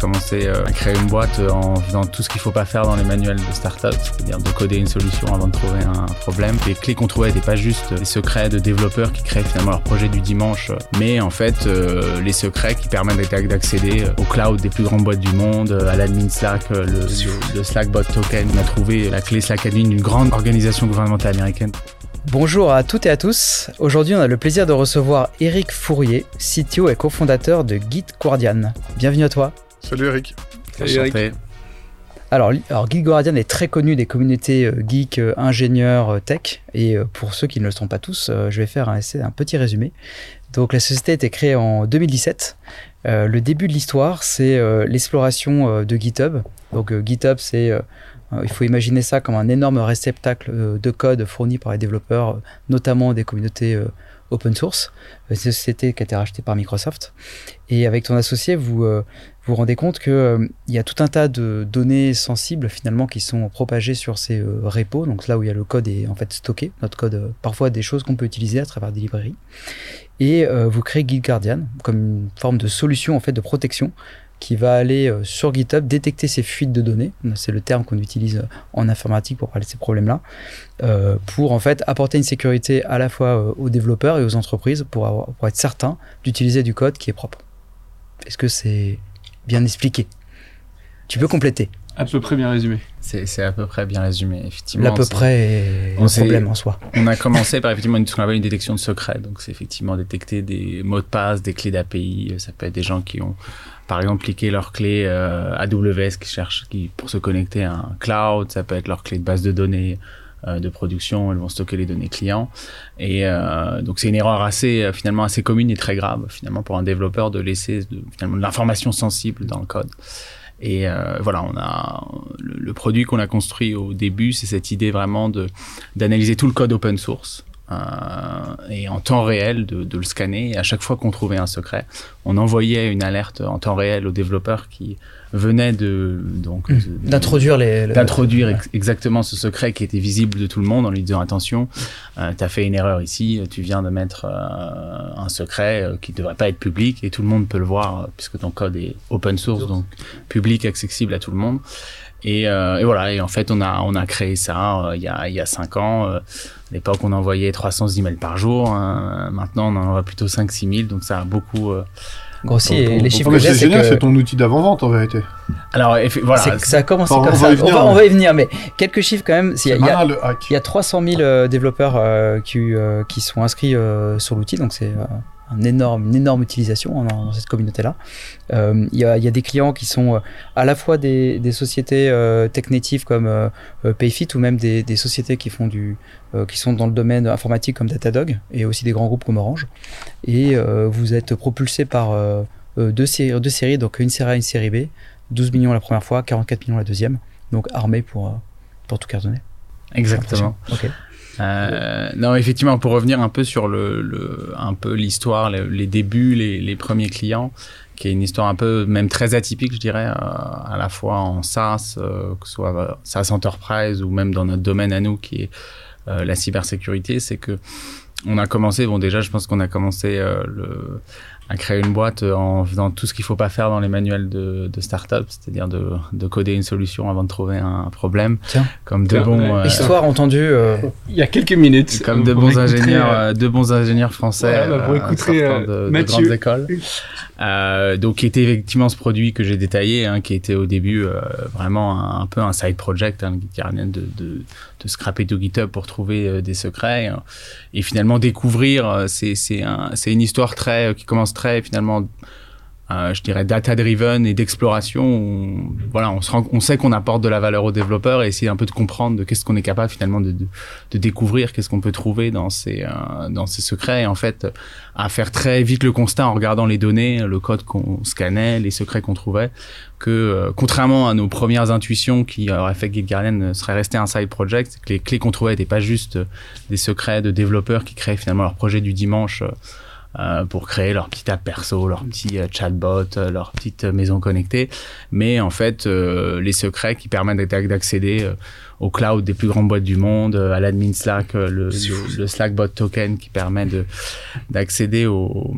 commencé euh, à créer une boîte euh, en faisant tout ce qu'il faut pas faire dans les manuels de start-up, c'est-à-dire de coder une solution avant de trouver un problème. Les clés qu'on trouvait n'étaient pas juste les secrets de développeurs qui créent finalement leur projet du dimanche, mais en fait les secrets qui permettent d'accéder au cloud des plus grandes boîtes du monde, à l'admin Slack, le, le, Slackbot token. On a trouvé la clé Slack Admin d'une grande organisation gouvernementale américaine. Bonjour à toutes et à tous. Aujourd'hui, on a le plaisir de recevoir Eric Fourier, CTO et cofondateur de Git Guardian. Bienvenue à toi. Salut Eric. Salut Eric. Alors, alors, Git Guardian est très connu des communautés euh, geeks, euh, ingénieurs, euh, tech. Et pour ceux qui ne le sont pas tous, je vais faire un, un petit résumé. Donc, la société a été créée en 2017. le début de l'histoire, c'est l'exploration de GitHub. Donc, GitHub, c'est euh, il faut imaginer ça comme un énorme réceptacle euh, de code fourni par les développeurs, notamment des communautés open source. C'est une société qui a été rachetée par Microsoft. Et avec ton associé, vous vous rendez compte qu'il il y a tout un tas de données sensibles finalement qui sont propagées sur ces repos, donc là où il y a le code est en fait stocké, notre code, parfois des choses qu'on peut utiliser à travers des librairies. Et vous créez Git Guardian comme une forme de solution en fait de protection qui va aller euh, sur GitHub détecter ces fuites de données. C'est le terme qu'on utilise euh, en informatique pour parler de ces problèmes-là, euh, pour en fait apporter une sécurité à la fois aux développeurs et aux entreprises pour, pour être certain d'utiliser du code qui est propre. Est-ce que c'est bien expliqué? Tu peux compléter. À peu près bien résumé. C'est à peu près bien résumé, effectivement. L'à peu près est un problème en soi. On a commencé par effectivement ce qu'on appelle une détection de secret. Donc c'est effectivement détecter des mots de passe, des clés d'API. Ça peut être des gens qui ont par exemple cliquer leur clé euh, AWS qui cherche qui, pour se connecter à un cloud, ça peut être leur clé de base de données euh, de production, elles vont stocker les données clients. Et euh, donc c'est une erreur assez finalement assez commune et très grave finalement pour un développeur de laisser de, finalement de l'information sensible dans le code. Et voilà, on a le, produit qu'on a construit au début, c'est cette idée vraiment de d'analyser tout le code open source. euh, et en temps réel de, de, le scanner. Et à chaque fois qu'on trouvait un secret, on envoyait une alerte en temps réel aux développeurs qui venaient de donc mmh. d'introduire les, d'introduire exactement ce secret qui était visible de tout le monde en lui disant attention, euh, tu as fait une erreur ici, tu viens de mettre euh, un secret euh, qui ne devrait pas être public et tout le monde peut le voir puisque ton code est open source donc public accessible à tout le monde. Et, et voilà et en fait on a on a créé ça il y a il y a cinq ans à l'époque, on envoyait 300 emails par jour. Hein. Maintenant, on en envoie plutôt 5-6 000. Donc, ça a beaucoup. Euh, grossi. Et les chiffres que j'ai, c'est génial, c'est ton outil d'avant-vente en vérité. Alors, voilà. ça a commencé comme ça. on, va, y venir, mais quelques chiffres quand même. Il y, a, il y a 300 000 euh, développeurs euh, qui, qui sont inscrits sur l'outil. Donc, c'est énorme, une énorme utilisation dans, cette communauté-là. Euh, il y, a, des clients qui sont euh, à la fois des, sociétés euh, tech natives comme Payfit ou même des, sociétés qui font du, qui sont dans le domaine informatique comme Datadog et aussi des grands groupes comme Orange. Et vous êtes propulsé par deux, séries, deux séries, donc une série A, une série B, 12 millions la première fois, 44 millions la deuxième, donc armé pour, pour tout cartonner. Exactement. Ok. Euh, non, effectivement, pour revenir un peu sur le, le un peu l'histoire, les, débuts, les, les, premiers clients, qui est une histoire un peu même très atypique, je dirais, euh, à la fois en SaaS, euh, que ce soit euh, SaaS Enterprise ou même dans notre domaine à nous, qui est la cybersécurité, c'est que on a commencé, bon déjà, je pense qu'on a commencé le à créer une boîte en faisant tout ce qu'il faut pas faire dans les manuels de, de start-up, c'est-à-dire de, de, coder une solution avant de trouver un problème. Tiens. Comme de bons. Euh, Histoire entendue. Euh, Il y a quelques minutes. Comme de bons ingénieurs, euh, de bons ingénieurs français. Voilà, pour écouter de, de, grandes écoles. donc, qui était effectivement ce produit que j'ai détaillé, hein, qui était au début vraiment un, peu un side project, hein, qui de, de, de scraper tout GitHub pour trouver des secrets et, finalement découvrir. c'est c'est un, une histoire très qui commence très finalement euh, je dirais data driven et d'exploration voilà on se rend, on sait qu'on apporte de la valeur aux développeurs et essayer un peu de comprendre de qu'est-ce qu'on est capable finalement de, de, de découvrir qu'est-ce qu'on peut trouver dans ces euh, dans ces secrets. Et en fait à faire très vite le constat en regardant les données le code qu'on scannait les secrets qu'on trouvait que euh, contrairement à nos premières intuitions qui auraient fait que GitGuardian serait resté un side project que les clés qu'on trouvait n'étaient pas juste des secrets de développeurs qui créent finalement leur projet du dimanche euh, pour créer leur petit app perso, leur petit euh, chatbot, euh, leur petite maison connectée. Mais en fait, les secrets qui permettent d'accéder au cloud des plus grandes boîtes du monde, euh, à l'admin Slack, euh, le, le, token qui permet de d'accéder aux,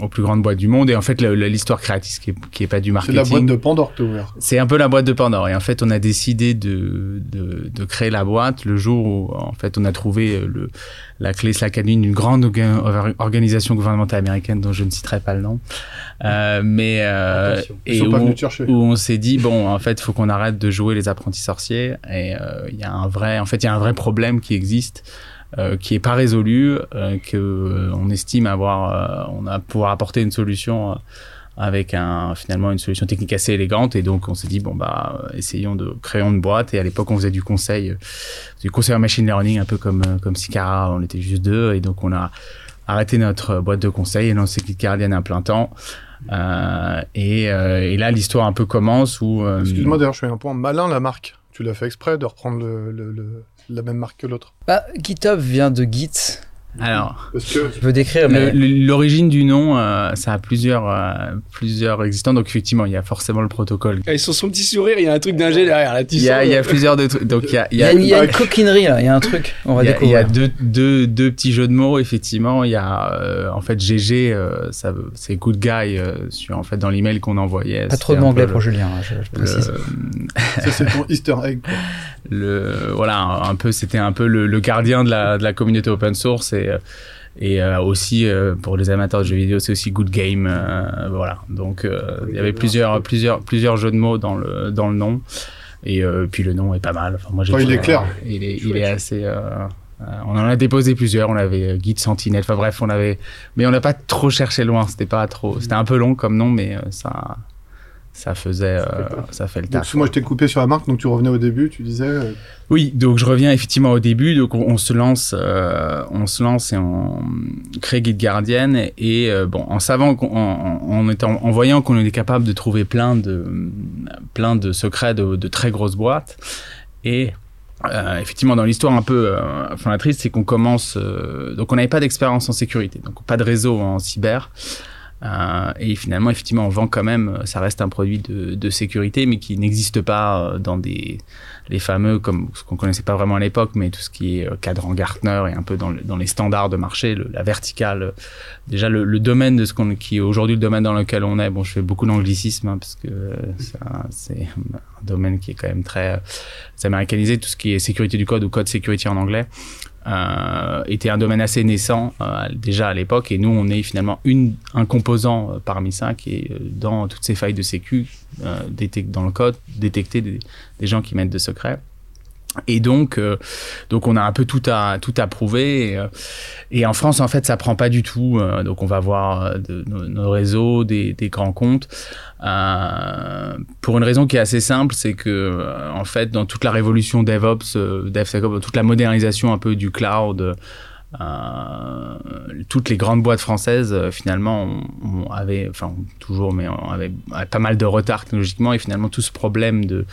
aux plus grandes boîtes du monde. Et en fait, l'histoire créatrice qui est, qui est pas du C'est marketing. la boîte de Pandore que ouvert. C'est un peu la boîte de Pandore. Et en fait, on a décidé de, de, de créer la boîte le jour où, en fait, on a trouvé euh, le, la clé Slack admin d'une grande orga- or- organisation gouvernementale américaine dont je ne citerai pas le nom. Euh, mais, euh, et où, on s'est dit, bon, en fait, il faut qu'on arrête de jouer les apprentis sorciers. Et euh, il y a un vrai, en fait, il y a un vrai problème qui existe. euh, qui est pas résolu, euh, que euh, on estime avoir, euh, on a pouvoir apporter une solution avec un finalement une solution technique assez élégante et donc on s'est dit bon bah essayons de créer une boîte et à l'époque on faisait du conseil du conseil en machine learning un peu comme euh, comme Sicara on était juste deux et donc on a arrêté notre boîte de conseil et lancé Guardian à plein temps Euh, et, euh, et là l'histoire un peu commence où euh, Excuse-moi d'ailleurs, je fais un point malin la marque. Tu l'as fait exprès de reprendre le, le- le- la même marque que l'autre. Bah, GitHub vient de Git. Alors Je peux décrire, mais L'origine du nom, euh, ça a plusieurs, euh, plusieurs existants. Donc effectivement, il y a forcément le protocole. Et sur son petit sourire, il y a un truc d'ingé derrière. Là, tu Il y a, il y a plusieurs de trucs. Donc il y a, il il y a, a, il y a une coquinerie là, il y a un truc. On va il y a- il y a découvrir. deux, deux, deux petits jeux de mots effectivement. Il y a euh, en fait GG, euh, ça c'est good guy euh, sur en fait dans l'email qu'on envoyait. Pas trop peu pour Julien, hein, je, je le, précise. ça c'est ton Easter egg. quoi. le voilà un peu c'était un peu le, le gardien de la, de la communauté open source et euh, et euh, aussi euh, pour les amateurs de jeux vidéo c'est aussi good game voilà. Donc il y avait plusieurs plusieurs plusieurs jeux de mots dans le dans le nom. Et puis le nom est pas mal. Enfin moi Enfin, il est clair. il est il est assez euh, on en a déposé plusieurs. On avait euh, guide sentinelle. Enfin bref on avait mais on n'a pas trop cherché loin. C'était pas trop c'était un peu long comme nom mais euh, ça ça faisait euh, ça fait le taf moi je t'ai coupé sur la marque, donc tu revenais au début, tu disais. euh, oui, donc je reviens effectivement au début. Donc on, on se lance, euh, on se lance et on crée Guide Guardian et euh, bon, en savant, en, en, étant, en voyant qu'on est capable de trouver plein de, plein de secrets de, de très grosses boîtes et euh, effectivement, dans l'histoire un peu euh, fondatrice, c'est qu'on commence. euh, donc, on n'avait pas d'expérience en sécurité, donc pas de réseau en cyber. Euh, et finalement, effectivement, on vend quand même. Ça reste un produit de, de sécurité, mais qui n'existe pas euh, dans des les fameux comme ce qu'on connaissait pas vraiment à l'époque, mais tout ce qui est euh, cadran Gartner et un peu dans, le- dans les standards de marché, la verticale. euh, Déjà, le, le domaine de ce qu'on qui est aujourd'hui le domaine dans lequel on est. Bon, je fais beaucoup d'anglicisme hein, parce que euh, c'est un domaine qui est quand même très euh, américanisé. Tout ce qui est sécurité du code ou code security en anglais euh, était un domaine assez naissant euh, déjà à l'époque. Et nous, on est finalement un composant euh, parmi ça qui est dans toutes ces failles de sécu, dans le code, détecter des, des gens qui mettent de secrets. Et donc, euh, donc on a un peu tout à tout à prouver. Et, euh, en France, en fait, ça prend pas du tout. euh, donc, on va voir nos, réseaux, des, des grands comptes. Pour une raison qui est assez simple, c'est que en fait, dans toute la révolution DevOps, DevSecOps, toute la modernisation un peu du cloud. Euh, toutes les grandes boîtes françaises euh, finalement on, on avait enfin toujours mais on avait pas mal de retard technologiquement et finalement tout ce problème de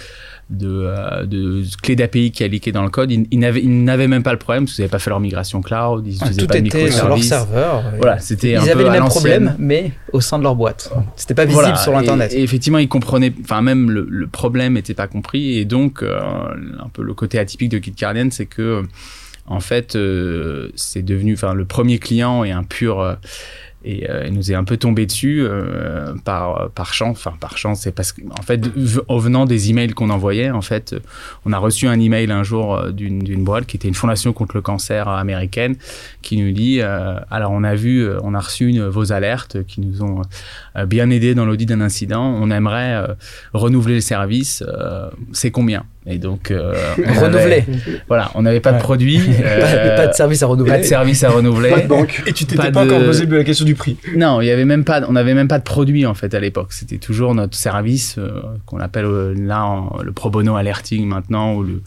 de, euh, de clés d'API qui a leaké dans le code ils, ils n'avaient même pas le problème parce qu'ils n'avaient pas fait leur migration cloud ils Ah, tout pas de était sur leur serveur. voilà c'était Ils un avaient peu mêmes l'ancienne. problèmes, mais au sein de leur boîte. C'était pas visible Voilà, sur et- l'internet. Et, effectivement, ils comprenaient, enfin même le, le problème n'était pas compris, et donc un peu le côté atypique de Kit Guardian, c'est que en fait, euh, c'est devenu, enfin le premier client est un pur euh, et euh, nous est un peu tombé dessus par par chance, enfin par chance, c'est parce qu'en fait, v- en venant des emails qu'on envoyait, en fait, on a reçu un email un jour d'une boîte qui était une fondation contre le cancer américaine, qui nous dit, alors on a vu, on a reçu vos alertes qui nous ont bien aidé dans l'audit d'un incident. On aimerait renouveler le service. c'est combien? Et donc, euh, on avait- Renouveler. voilà, on n'avait pas de produit, Pas, euh, pas de service à renouveler. pas de service à renouveler. Pas de banque. Et tu t'étais pas, de- encore posé la question du prix. Non, il y avait même pas, on n'avait même pas de produit en fait à l'époque. C'était toujours notre service euh, qu'on appelle euh, là en- le pro bono alerting maintenant ou le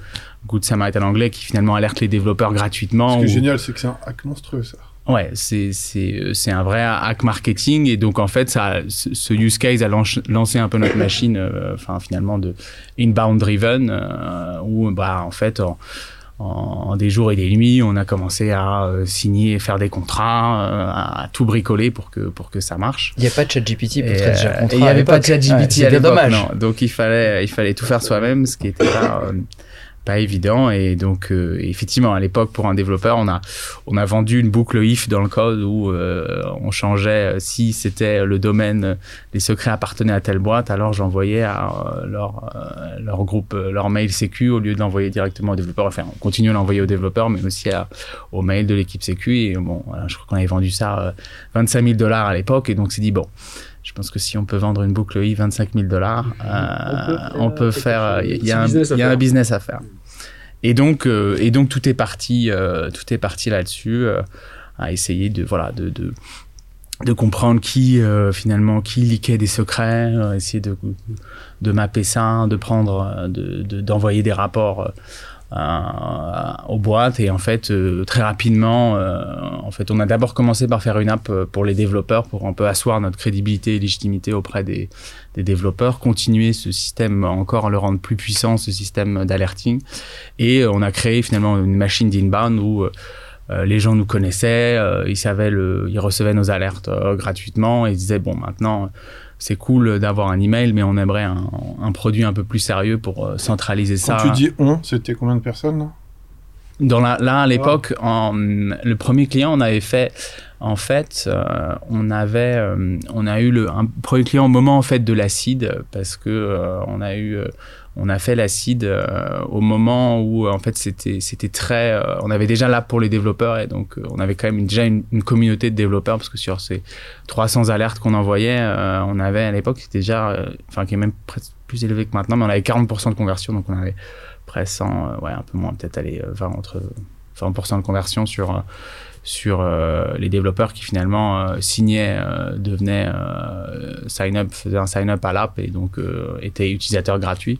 Good Samaritan anglais qui finalement alerte les développeurs gratuitement. Ce qui est génial, c'est que c'est un hack monstrueux ça. Ouais, c'est c'est euh, c'est un vrai hack marketing et donc en fait ça ce use case a lancé un peu notre machine euh, enfin finalement de inbound driven euh, où bah en fait en, en, des jours et des nuits on a commencé à euh, signer et faire des contrats euh, à, à tout bricoler pour que pour que ça marche. Il n'y a pas de chat GPT pour traiter un contrat. il n'y avait pas de chat Ouais, GPT c'était l'époque, dommage. non. Donc il fallait, il fallait tout faire soi-même, ce qui était pas, euh, pas évident. Et donc, euh, effectivement, à l'époque, pour un développeur, on a, on a vendu une boucle if dans le code où euh, on changeait euh, si c'était le domaine, les secrets appartenaient à telle boîte, alors j'envoyais à leur, leur groupe, leur mail sécu au lieu de l'envoyer directement au développeur. Enfin, on continue à l'envoyer au développeur, mais aussi à, au mail de l'équipe sécu. Et bon, je crois qu'on avait vendu ça 25 000 dollars à l'époque. Et donc, c'est dit, bon, je pense que si on peut vendre une boucle i 25 000 dollars, on peut faire, il y, a un business à faire. Et donc, euh, et donc tout est parti, euh, tout est parti là-dessus, euh, à essayer de voilà de, de, de comprendre qui finalement qui liquait des secrets, essayer de, de mapper ça, de prendre, de, d'envoyer des rapports euh, aux boîtes. Et en fait euh, très rapidement euh, en fait on a d'abord commencé par faire une app pour les développeurs pour un peu asseoir notre crédibilité et légitimité auprès des, des développeurs continuer ce système encore le rendre plus puissant ce système d'alerting. Et on a créé finalement une machine d'inbound où les gens nous connaissaient, ils savaient le, ils recevaient nos alertes gratuitement et ils disaient bon maintenant c'est cool d'avoir un email, mais on aimerait un, produit un peu plus sérieux pour euh, centraliser ça. Quand tu dis on, c'était combien de personnes Dans la, là, à l'époque, le premier client, on avait fait, en fait, euh, on avait, euh, on a eu le un premier client au moment en fait de l'acide parce que on a eu on a fait l'acide euh, au moment où en fait c'était très euh, on avait déjà là pour les développeurs et donc euh, on avait quand même déjà une, communauté de développeurs parce que sur ces 300 alertes qu'on envoyait on avait à l'époque c'était déjà enfin qui est même presque plus élevé que maintenant mais on avait 40% de conversion donc on avait presque ouais un peu moins peut-être aller 20 entre 20% de conversion sur sur les développeurs qui finalement signaient, devenaient sign up, faisaient un sign up à l'app et donc étaient utilisateurs gratuits.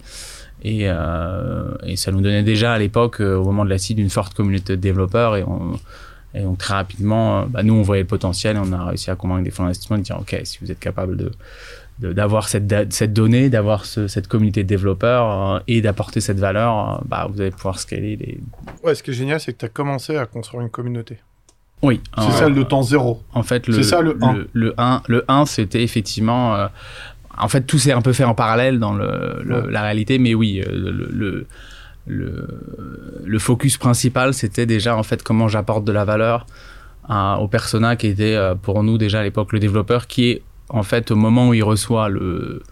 Et, euh, ça nous donnait déjà à l'époque, euh, au moment de la CID, une forte communauté de développeurs. Et, on, et donc très rapidement, euh, bah, nous, on voyait le potentiel et on a réussi à convaincre des fonds d'investissement de dire, OK, si vous êtes capable de d'avoir cette, cette donnée, d'avoir ce, cette communauté de développeurs euh, et d'apporter cette valeur, euh, bah, vous allez pouvoir scaler les... Ouais, ce qui est génial, c'est que tu as commencé à construire une communauté. Oui. C'est ça le temps zéro. En fait, le, ça, le 1. Le, 1, le 1 c'était effectivement en fait, tout s'est un peu fait en parallèle dans le, la réalité, mais oui, euh, le, le, le, focus principal, c'était déjà en fait comment j'apporte de la valeur à, au persona qui était euh, pour nous déjà à l'époque le développeur, qui est en fait au moment où il reçoit le,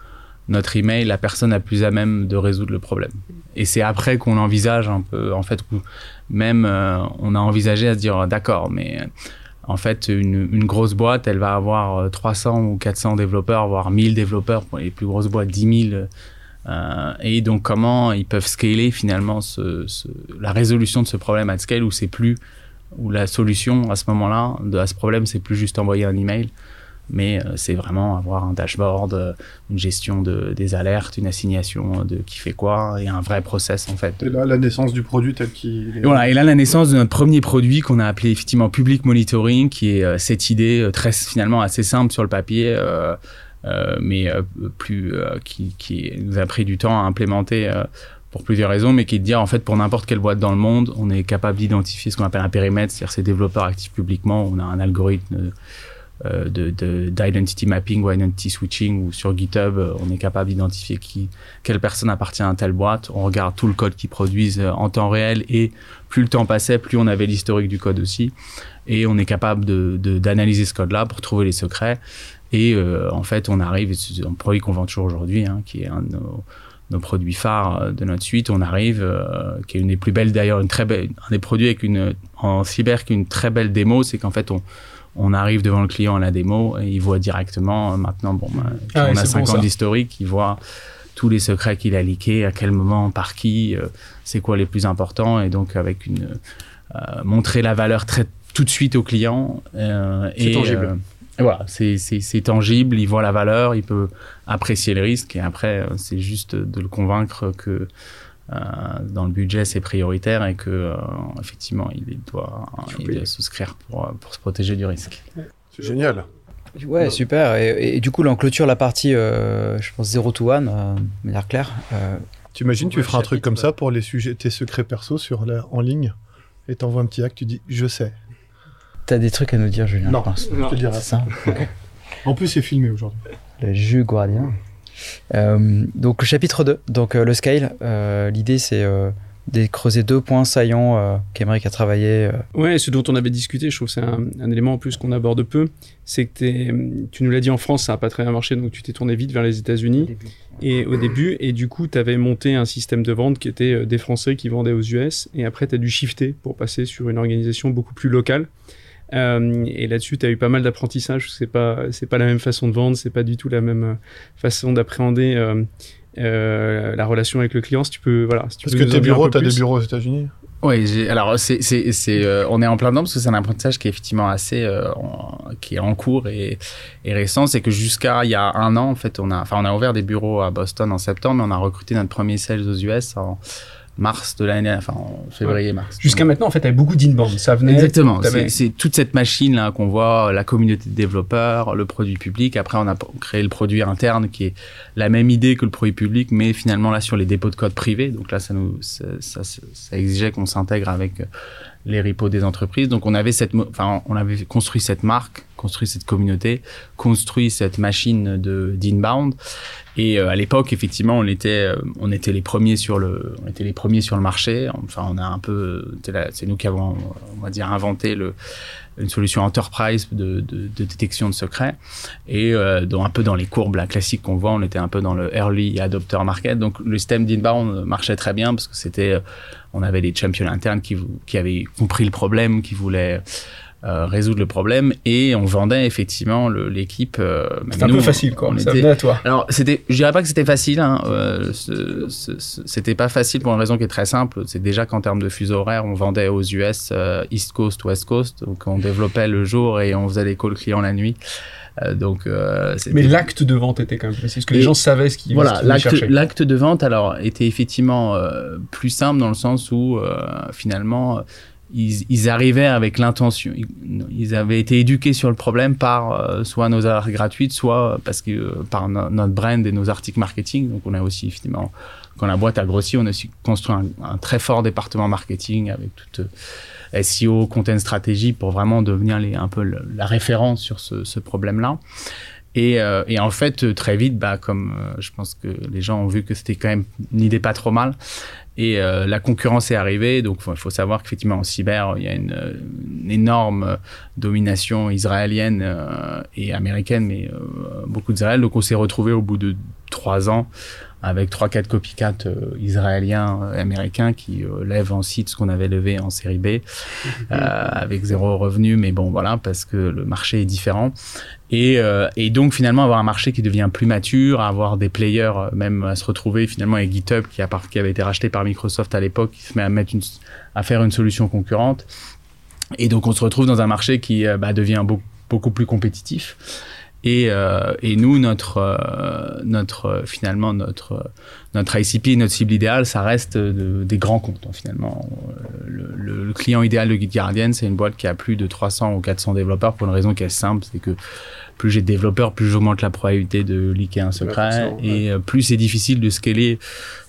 notre email, la personne la plus à même de résoudre le problème. Et c'est après qu'on envisage un peu, en fait, même euh, on a envisagé à se dire d'accord, mais en fait, une, grosse boîte, elle va avoir 300 euh, ou 400 développeurs, voire 1000 développeurs pour les plus grosses boîtes, 10 000. Euh, et donc, comment ils peuvent scaler finalement la résolution de ce problème à scale où c'est plus, où la solution à ce moment-là, à ce problème, c'est plus juste envoyer un email, mais euh, c'est vraiment avoir un dashboard, euh, une gestion de, des alertes, une assignation de qui fait quoi, et un vrai process en fait. Et là, la naissance du produit tel qu'il est... Voilà, et là, la naissance de notre premier produit qu'on a appelé effectivement Public Monitoring, qui est euh, cette idée très finalement assez simple sur le papier, euh, mais plus qui, qui, nous a pris du temps à implémenter pour plusieurs raisons, mais qui est de dire en fait pour n'importe quelle boîte dans le monde, on est capable d'identifier ce qu'on appelle un périmètre, c'est-à-dire ces développeurs actifs publiquement, on a un algorithme euh, de d'identity mapping ou identity switching ou sur GitHub, euh, on est capable d'identifier qui, quelle personne appartient à telle boîte. On regarde tout le code qu'ils produisent euh, en temps réel et plus le temps passait, plus on avait l'historique du code aussi. Et on est capable de, d'analyser ce code-là pour trouver les secrets. Et en fait, on arrive, c'est un produit qu'on vend toujours aujourd'hui, hein, qui est un de nos, produits phares de notre suite. On arrive, qui est une des plus belles d'ailleurs, un des produits avec une en cyber qui est une très belle démo, c'est qu'en fait on on arrive devant le client à la démo et il voit directement, euh, maintenant, bon, bah, ah on a 5 ans d'historique, il voit tous les secrets qu'il a liqués, à quel moment, par qui, euh, c'est quoi les plus importants, et donc avec une euh, montrer la valeur très tout de suite au client. c'est tangible. voilà, c'est tangible, il voit la valeur, il peut apprécier le risque, et après, c'est juste de le convaincre que dans le budget, c'est prioritaire et que euh, effectivement, il doit, il souscrire pour, pour se protéger du risque. C'est génial. Ouais, super. Et, du coup, là, on clôture la partie, euh, je pense, 0 to 1, de manière claire. tu imagines, tu feras un truc comme ça pour les sujets, tes secrets perso sur la, en ligne et t'envoies un petit acte, tu dis je sais. T'as des trucs à nous dire, Julien Non, je te dirai. ça. En plus, c'est filmé aujourd'hui. Le jus gradien. Euh, donc le chapitre 2, donc euh, le scale, euh, l'idée c'est des creuser deux points saillants euh, qu'Emeric a travaillé. euh. Ouais, ce dont on avait discuté, je trouve que c'est un, un élément en plus qu'on aborde peu, c'est que t'es- tu nous l'as dit en France, ça n'a pas très bien marché, donc tu t'es tourné vite vers les États-Unis et au début, et du coup, tu avais monté un système de vente qui était des Français qui vendaient aux US, et après, tu as dû shifter pour passer sur une organisation beaucoup plus locale. Euh, et là-dessus, tu as eu pas mal d'apprentissage. C'est pas, c'est pas la même façon de vendre, c'est pas du tout la même euh, façon d'appréhender euh, euh, la relation avec le client. Si tu peux, voilà, si tu Parce peux que tes bureaux, peu t'as des bureaux aux États-Unis. Oui, alors c'est, c'est, c'est, euh, on est en plein dedans parce que c'est un apprentissage qui est effectivement assez, euh, en- qui est en cours et, et récent. C'est que jusqu'à il y a un an, en fait, on a, enfin, on a ouvert des bureaux à Boston en septembre, mais on a recruté notre premier sales aux US en mars de l'année, enfin en février-mars. Jusqu'à maintenant, en fait, tu beaucoup d'inbound. Ça venait. Exactement. C'est, toute cette machine là qu'on voit, la communauté de développeurs, le produit public. Après, on a créé le produit interne qui est la même idée que le produit public, mais finalement là sur les dépôts de code privés. Donc là, ça nous, ça, ça, ça exigeait qu'on s'intègre avec les repos des entreprises. Donc on avait cette, enfin, on avait construit cette marque, construit cette communauté, construit cette machine de d'inbound. Et euh, à l'époque, effectivement, on était, euh, on était les premiers sur le, on était les premiers sur le marché. Enfin, on a un peu, c'est nous qui avons, on va dire, inventé le, une solution enterprise de, de, de détection de secrets. Et euh, dans, un peu dans les courbes là, classiques qu'on voit, on était un peu dans le early adopter market. Donc le système d'inbound marchait très bien parce que c'était, on avait des champions internes qui, qui avaient compris le problème, qui voulaient euh, résoudre le problème, et on vendait effectivement l'équipe. euh, C'était un nous, peu facile, quoi. on ça était- venait à toi. alors, c'était, je dirais pas que c'était facile. Hein. euh, c'était pas facile pour une raison qui est très simple. C'est déjà qu'en termes de fuseau horaire, on vendait aux US euh, East Coast, West Coast, donc on développait le jour et on faisait des calls clients la nuit. Donc, Mais l'acte de vente était quand même précis, parce que les gens savaient ce qu'ils voilà, l'acte, de vente alors était effectivement plus simple dans le sens où finalement ils, arrivaient avec l'intention, ils, avaient été éduqués sur le problème par euh, soit nos heures gratuites, soit parce que euh, par no- notre brand et nos articles marketing. Donc on a aussi effectivement quand la boîte a grossi, on a aussi construit un, très fort département marketing avec toute euh, SEO, content stratégie pour vraiment devenir un peu la référence sur ce, problème-là. Et, euh, en fait, euh, très vite, bah, comme euh, je pense que les gens ont vu que c'était quand même une idée pas trop mal, et euh, la concurrence est arrivée, donc il faut savoir qu'effectivement en cyber, il y a une, énorme euh, domination israélienne euh, et américaine, mais beaucoup d'Israël. Donc on s'est retrouvé au bout de trois ans avec trois quatre copycats euh, israéliens euh, américains qui euh, lèvent en site ce qu'on avait levé en série B euh, avec zéro revenu mais bon voilà parce que le marché est différent. Et, euh, et donc finalement avoir un marché qui devient plus mature avoir des players euh, même à se retrouver finalement avec GitHub qui, a, qui avait été racheté par Microsoft à l'époque qui se met à mettre une, à faire une solution concurrente. Et donc on se retrouve dans un marché qui bah, devient beaucoup, beaucoup plus compétitif et, euh, et nous, notre, euh, notre finalement notre notre ICP, notre cible idéale, ça reste de- des grands comptes. hein, finalement, Euh, le, le- le client idéal de GitGuardian, c'est une boîte qui a plus de 300 ou 400 développeurs pour une raison qui est simple, c'est que plus j'ai de développeurs, plus j'augmente la probabilité de leaker un secret, et euh, plus c'est difficile de scaler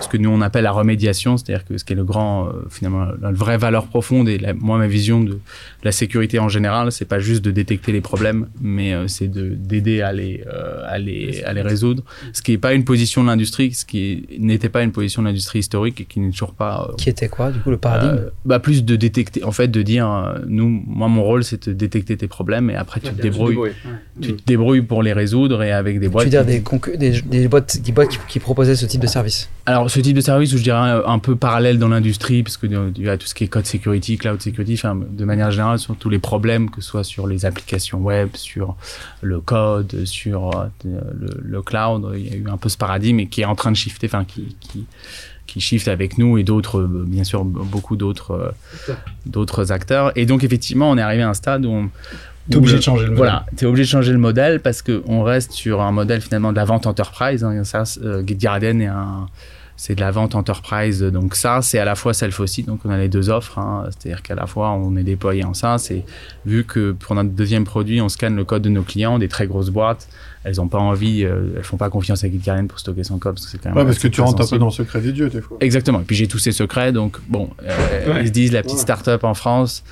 ce que nous on appelle la remédiation, c'est-à-dire que ce qui est le grand, euh, finalement, la vraie valeur profonde et la- moi ma vision de, la sécurité en général, c'est pas juste de détecter les problèmes, mais euh, c'est de d'aider à les euh, à les à les résoudre. Ce qui n'est pas une position de l'industrie, ce qui n'était pas une position de l'industrie historique et qui n'est toujours pas. euh, Qui était quoi, du coup, le paradigme euh, bah plus de détecter, en fait, de dire, euh, nous, moi mon rôle c'est de détecter tes problèmes et après tu te débrouilles, tu te débrouilles pour les résoudre et avec des Tu boîtes. veux dire qui- des, des, des boîtes, des boîtes qui, qui proposaient ce type de service Alors, ce type de service, où je dirais un, un peu parallèle dans l'industrie, parce que euh, il y a tout ce qui est code security, cloud security, enfin, de manière générale, sur tous les problèmes, que ce soit sur les applications web, sur le code, sur euh, le, le cloud, il y a eu un peu ce paradigme et qui est en train de shifter, enfin, qui, qui, qui shift avec nous et d'autres, euh, bien sûr, beaucoup d'autres, euh, d'autres acteurs. Et donc, effectivement, on est arrivé à un stade où on, T'es où obligé le- de changer le modèle. Voilà, tu es obligé de changer le modèle parce qu'on reste sur un modèle finalement de la vente enterprise. Hein, ça, euh, GitGuardian est un, c'est de la vente enterprise. Donc ça, c'est à la fois self aussi. Donc on a les deux offres. Hein, C'est-à-dire qu'à la fois on est déployé en ça. C'est vu que pour notre deuxième produit, on scanne le code de nos clients, des très grosses boîtes. Elles n'ont pas envie, euh, elles font pas confiance à GitGuardian pour stocker son code parce que c'est quand même. Ouais, parce que tu rentres un peu dans le secret des dieux, des fois. Exactement. Et puis j'ai tous ces secrets, donc bon, euh, Ouais. ils se disent la petite Ouais. start-up en France.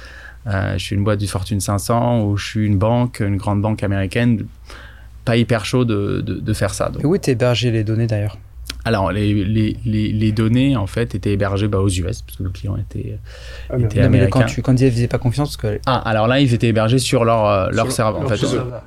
Euh, je suis une boîte du Fortune 500 ou je suis une banque, une grande banque américaine. Pas hyper chaud de, de, de faire ça. Donc. Et où est hébergé les données d'ailleurs? Alors, les, les, les, les, données, en fait, étaient hébergées bah, aux US, parce que le client était, ah, était non, mais quand, tu, quand ils faisaient pas confiance, parce que... Ah, alors là, ils étaient hébergés sur leur, euh, leur serveur, en fait.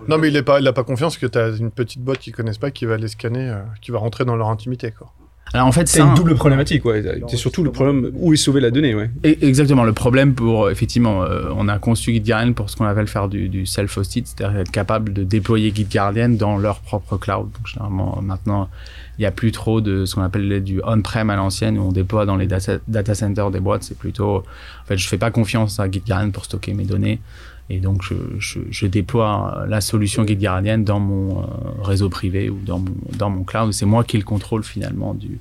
Non, mais il n'a pas, il a pas confiance que tu as une petite boîte qu'ils connaissent pas qui va les scanner, euh, qui va rentrer dans leur intimité, quoi. Alors en fait, c'est une double problématique, ouais. C'est surtout le problème où est sauvée la donnée, ouais. Et exactement, le problème pour effectivement, euh, on a conçu GitGuardian pour ce qu'on appelle faire du, du self-hosted, c'est-à-dire être capable de déployer GitGuardian dans leur propre cloud. Donc généralement, maintenant, il n'y a plus trop de ce qu'on appelle du on-prem à l'ancienne où on déploie dans les data, data centers des boîtes. C'est plutôt, en fait, je fais pas confiance à GitGuardian pour stocker mes données. Et donc, je, je, je déploie la solution GitGuardian dans mon euh, réseau privé ou dans mon, dans mon cloud. C'est moi qui le contrôle finalement du,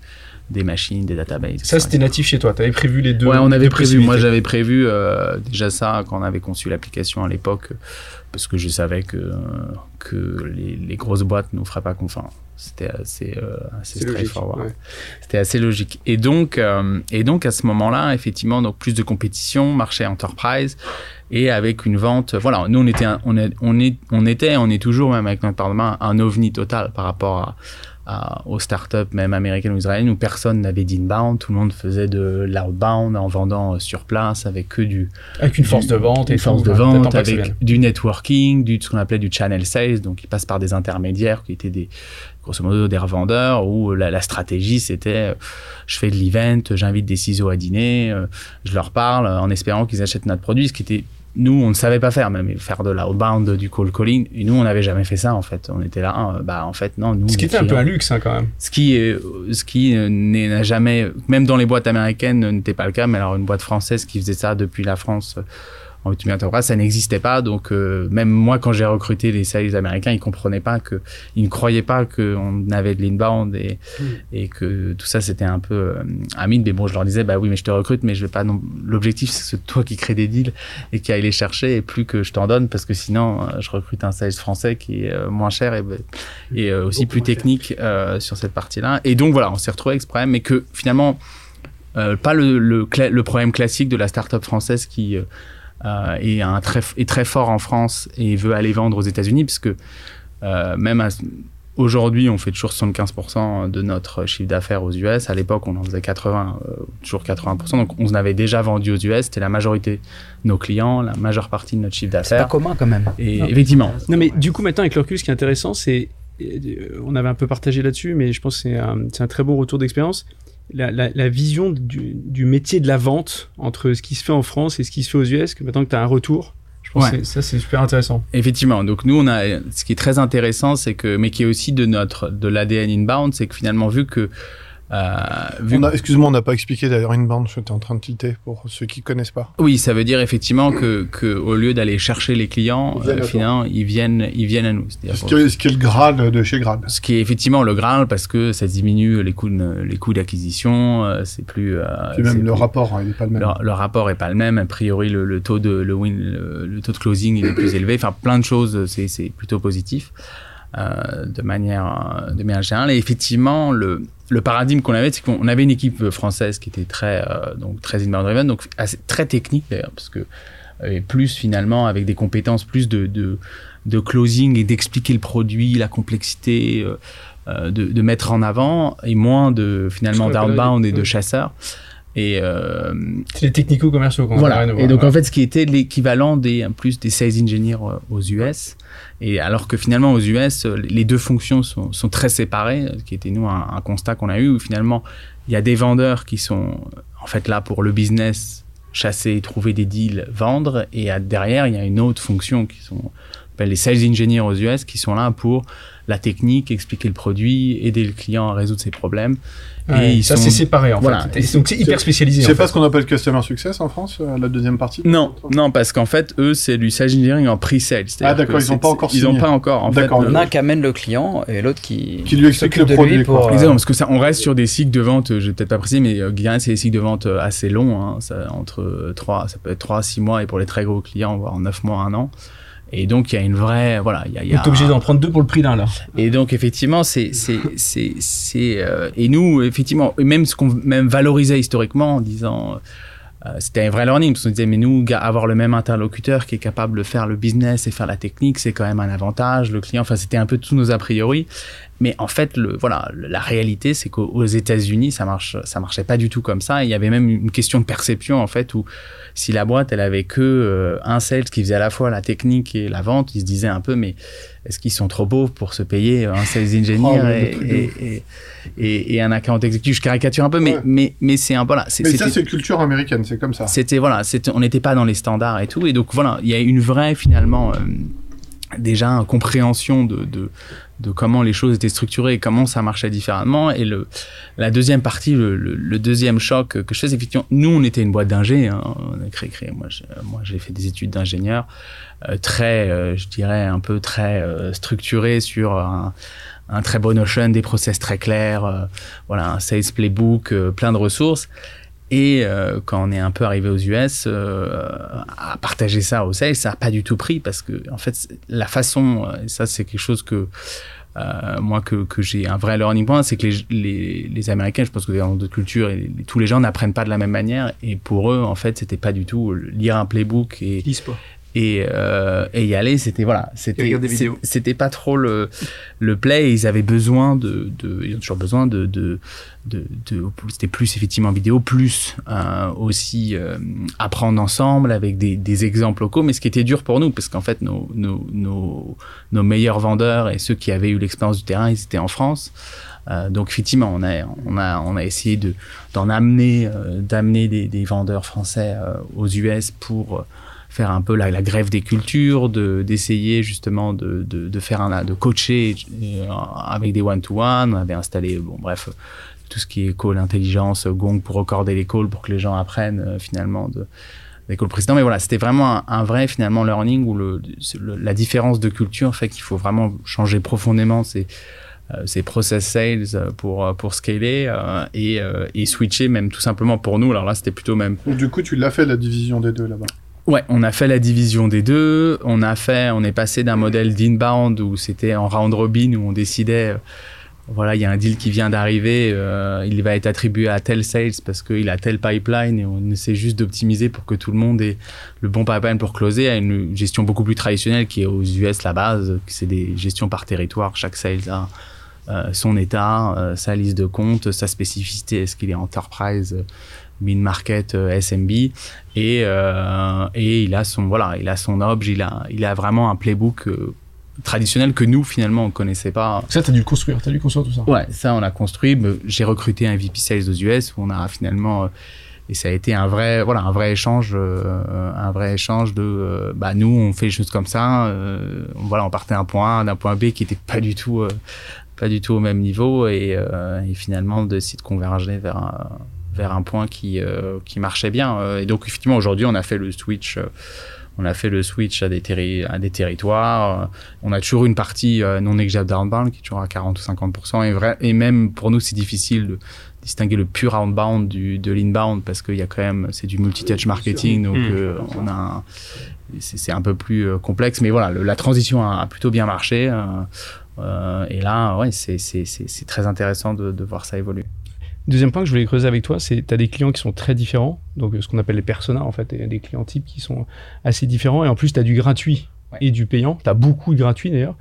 des machines, des databases. Ça, c'était natif chez toi. Tu avais prévu les deux Ouais, on avait prévu. Moi, j'avais prévu euh, déjà ça quand on avait conçu l'application à l'époque, parce que je savais que, que les, les grosses boîtes ne nous feraient pas confiance. C'était assez, euh, assez straightforward. Ouais. C'était assez logique. Et donc, euh, et donc à ce moment-là, effectivement, donc plus de compétition, marché enterprise, et avec une vente. Voilà, nous on était, un, on, est, on, est, on était, on est toujours même avec notre main un ovni total par rapport à, à, aux startups, même américaines ou israéliennes, où personne n'avait d'inbound, tout le monde faisait de l'outbound en vendant sur place avec que du. Avec une force du, de vente une force de ouais, vente, avec du networking, du ce qu'on appelait du channel sales, donc ils passent par des intermédiaires qui étaient des grosso modo des revendeurs où la, la stratégie c'était euh, je fais de l'event, j'invite des ciseaux à dîner, euh, je leur parle euh, en espérant qu'ils achètent notre produit, ce qui était nous, on ne savait pas faire, même faire de l'outbound, du call calling. Et nous, on n'avait jamais fait ça, en fait. On était là, ah, bah, en fait, non, nous. Ce qui était un peu un luxe, hein, quand même. ce qui, est- ce qui euh, n'est- n'a jamais, même dans les boîtes américaines, euh, n'était pas le cas. Mais alors, une boîte française qui faisait ça depuis la France euh, en ultimate enterprise, ça n'existait pas. Donc, euh, même moi, quand j'ai recruté les sales américains, ils comprenaient pas que, ils ne croyaient pas qu'on avait de l'inbound et, et que tout ça, c'était un peu euh, mythe. Mais bon, je leur disais, bah oui, mais je te recrute, mais je vais pas non. L'objectif, c'est que toi qui crée des deals et qui aille les chercher et plus que je t'en donne parce que sinon, euh, je recrute un sales français qui est euh, moins cher et, et aussi plus technique sur cette partie-là. Et donc voilà, on s'est retrouvé avec ce problème, mais que finalement, pas le, le, le problème classique de la start-up française qui est, un très, est très fort en France et veut aller vendre aux États-Unis, parce que euh, même à aujourd'hui, on fait toujours 75% de notre chiffre d'affaires aux US. À l'époque, on en faisait 80, euh, toujours 80%. Donc, on en avait déjà vendu aux US. C'était la majorité de nos clients, la majeure partie de notre chiffre C'est pas d'affaires. commun quand même. Et effectivement, Non, mais du coup, maintenant, avec le recul, ce qui est intéressant, c'est. euh, On avait un peu partagé là-dessus, mais je pense que c'est un, c'est un très bon retour d'expérience. La, la, la vision du, du métier de la vente entre ce qui se fait en France et ce qui se fait aux US, que maintenant que tu as un retour, je pense Ouais. que ça, c'est super intéressant. Effectivement. Donc nous, on a ce qui est très intéressant, c'est que, mais qui est aussi de notre de l'ADN inbound, c'est que finalement vu que euh, Excuse-moi, on n'a pas expliqué d'ailleurs inbound, j'étais en train de tilter pour ceux qui connaissent pas. Oui, ça veut dire effectivement que, que au lieu d'aller chercher les clients, Ils viennent à euh, finalement, ils viennent, ils viennent à nous. C'est-à-dire Ce qui, est, ce qui est le Graal de chez Graal. ce qui est effectivement le Graal parce que ça diminue les coûts, de- les coûts d'acquisition, euh, c'est plus. euh, Puis même le plus- rapport, hein, il n'est pas le même. le, le rapport est pas le même. A priori, le, le taux de le, win, le, le taux de closing il est plus élevé. Enfin, plein de choses, c'est c'est plutôt positif euh, de manière euh, de manière générale. Et effectivement, le le paradigme qu'on avait, c'est qu'on avait une équipe française qui était très euh, donc très inbound driven, donc assez, très technique d'ailleurs, parce que euh, et plus finalement avec des compétences plus de de, de closing et d'expliquer le produit, la complexité. euh, de, de mettre en avant et moins de finalement d'outbound et de chasseurs et euh, C'est les technico-commerciaux qu'on voilà. Et donc en fait, ce qui était l'équivalent des plus des sales engineers aux US, et alors que finalement aux US, les deux fonctions sont, très séparées, ce qui était nous un, constat qu'on a eu où finalement il y a des vendeurs qui sont en fait là pour le business, chasser, trouver des deals, vendre, et à- derrière il y a une autre fonction qui sont les sales engineers aux US qui sont là pour la technique, expliquer le produit, aider le client à résoudre ses problèmes. Ouais, et ils ça, sont- c'est séparé en Voilà. fait. Et donc, c'est hyper spécialisé. C'est pas fait. ce qu'on appelle Customer Success en France, euh, la deuxième partie? Non, non, parce qu'en fait, eux, c'est du sales engineering en pre-sale. Ah, d'accord, ils ont pas encore Ils ont signé. pas encore. En fait, D'accord, Il y en le- a un qui amène le client et l'autre qui, Qui lui explique le produit, pour, Exactement, parce que ça, on reste sur des cycles de vente, euh, je vais peut-être pas préciser, mais euh, Guérin, c'est des cycles de vente assez longs, hein, ça, entre 3, ça peut être 3 à 6 mois, et pour les très gros clients, voire 9 mois, 1 an. Et donc, il y a une vraie, voilà, il y a, y a obligé d'en prendre deux pour le prix d'un là. Et donc effectivement, c'est c'est c'est c'est euh, et nous effectivement même ce qu'on même valorisait historiquement en disant euh, c'était un vrai learning parce qu'on disait mais nous avoir le même interlocuteur qui est capable de faire le business et faire la technique c'est quand même un avantage le client enfin c'était un peu tous nos a priori mais en fait, le, voilà, la réalité, c'est qu'aux États-Unis, ça marche, ça marchait pas du tout comme ça. Il y avait même une question de perception en fait où si la boîte elle avait que euh, un sales qui faisait à la fois la technique et la vente, ils se disaient un peu mais est-ce qu'ils sont trop pauvres pour se payer un sales engineer Oh, et, le et, et, et un account executive Je caricature un peu, mais Ouais. mais mais c'est un voilà. Mais ça, c'est culture américaine, c'est comme ça. c'était voilà, on n'était pas dans les standards et tout, et donc voilà, il y a une vraie finalement euh, déjà une compréhension de, de de comment les choses étaient structurées et comment ça marchait différemment. Et le la deuxième partie, le, le, le deuxième choc que je fais, effectivement, nous on était une boîte d'ingé, hein, on a créé, créé moi, je- moi j'ai fait des études d'ingénieur euh, très, euh, je dirais un peu très euh, structuré sur un, un très bon notion, des process très clairs, euh, voilà, un sales playbook, euh, plein de ressources. Et euh, quand on est un peu arrivé aux US, euh, à partager ça aux sales, ça n'a pas du tout pris parce que en fait la façon, euh, et ça c'est quelque chose que euh, moi que, que j'ai un vrai learning point, c'est que les, les, les Américains, je pense que dans d'autres cultures, tous les gens n'apprennent pas de la même manière. Et pour eux, en fait, c'était pas du tout lire un playbook et. Et, euh, et y aller c'était voilà c'était c'était pas trop le le play. Ils avaient besoin de, de ils ont toujours besoin de de, de, de- c'était plus effectivement vidéo plus euh, aussi euh, apprendre ensemble avec des, des exemples locaux. Mais ce qui était dur pour nous parce qu'en fait nos, nos, nos, nos meilleurs vendeurs et ceux qui avaient eu l'expérience du terrain ils étaient en France. Euh, donc effectivement, on a, on a, on a essayé de d'en amener, euh, d'amener des, des vendeurs français euh, aux US pour euh, faire un peu la, grève des cultures, de d'essayer justement de, de, de faire un, de coacher euh, avec des one to one. On avait installé, bon bref, tout ce qui est call intelligence, gong pour recorder les calls pour que les gens apprennent euh, finalement de des calls. Mais voilà, c'était vraiment un, vrai finalement learning où le, la différence de culture fait qu'il faut vraiment changer profondément ces euh, ces process sales pour pour scaler et, et switcher même tout simplement pour nous. Alors là, c'était plutôt même du coup, tu l'as fait la division des deux là-bas? Ouais, on a fait la division des deux. On a fait, on est passé d'un modèle d'inbound où c'était en round robin où on décidait, euh, voilà, il y a un deal qui vient d'arriver, euh, il va être attribué à tel sales parce qu'il a tel pipeline et on essaie juste d'optimiser pour que tout le monde ait le bon pipeline pour closer à une gestion beaucoup plus traditionnelle qui est aux US la base, c'est des gestions par territoire. Chaque sales a euh, son état, sa liste de comptes, sa spécificité, est-ce qu'il est enterprise, mid-market, euh, SMB, et, euh, et il a son voilà, il a son obj, il a, il a vraiment un playbook euh, traditionnel que nous finalement on connaissait pas. Ça, t'as dû le construire, t'as dû construire tout ça. Ouais, ça on a construit. J'ai recruté un VP Sales aux US où on a finalement euh, et ça a été un vrai voilà un vrai échange euh, un vrai échange de euh, bah nous on fait les choses comme ça voilà on partait d'un point A d'un point B qui était pas du tout pas du tout au même niveau et, et finalement d'essayer de converger vers un, vers un point qui euh, qui marchait bien Euh, et donc effectivement aujourd'hui on a fait le switch euh, on a fait le switch à des, terri- à des territoires. On a toujours une partie non négligeable d'outbound qui est toujours à 40 ou 50%. Et, vrai, et même pour nous, c'est difficile de distinguer le pur outbound du, de l'inbound parce qu'il y a quand même, c'est du multi-touch marketing. Donc, Mm. euh, on a c'est un peu plus euh, complexe. Mais voilà, le- la transition a, a plutôt bien marché. euh, et là, ouais, c'est très intéressant de, de voir ça évoluer. Deuxième point que je voulais creuser avec toi, c'est tu as des clients qui sont très différents, donc euh, ce qu'on appelle les personas en fait, et des clients types qui sont assez différents, et en plus tu as du gratuit Ouais. et du payant, tu as beaucoup de gratuit d'ailleurs,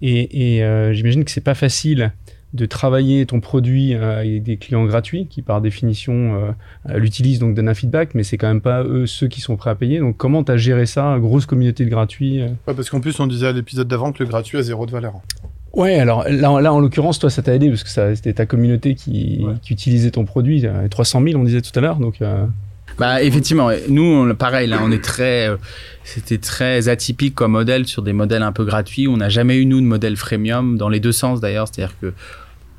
et, et, euh, j'imagine que c'est pas facile de travailler ton produit euh, avec des clients gratuits qui par définition euh, euh, l'utilisent donc donnent un feedback, mais c'est quand même pas eux ceux qui sont prêts à payer, donc comment tu as géré ça, grosse communauté de gratuits euh? Ouais, parce qu'en plus, on disait à l'épisode d'avant que le gratuit a zéro de valeur. Ouais, alors là, là en l'occurrence, toi, ça t'a aidé parce que ça- c'était ta communauté qui, Ouais. qui utilisait ton produit. euh, 300 000, on disait tout à l'heure. Donc, euh, Bah effectivement, nous on- pareil là, on est très, euh, c'était très atypique comme modèle sur des modèles un peu gratuits. On n'a jamais eu nous de modèle freemium dans les deux sens d'ailleurs, c'est-à-dire que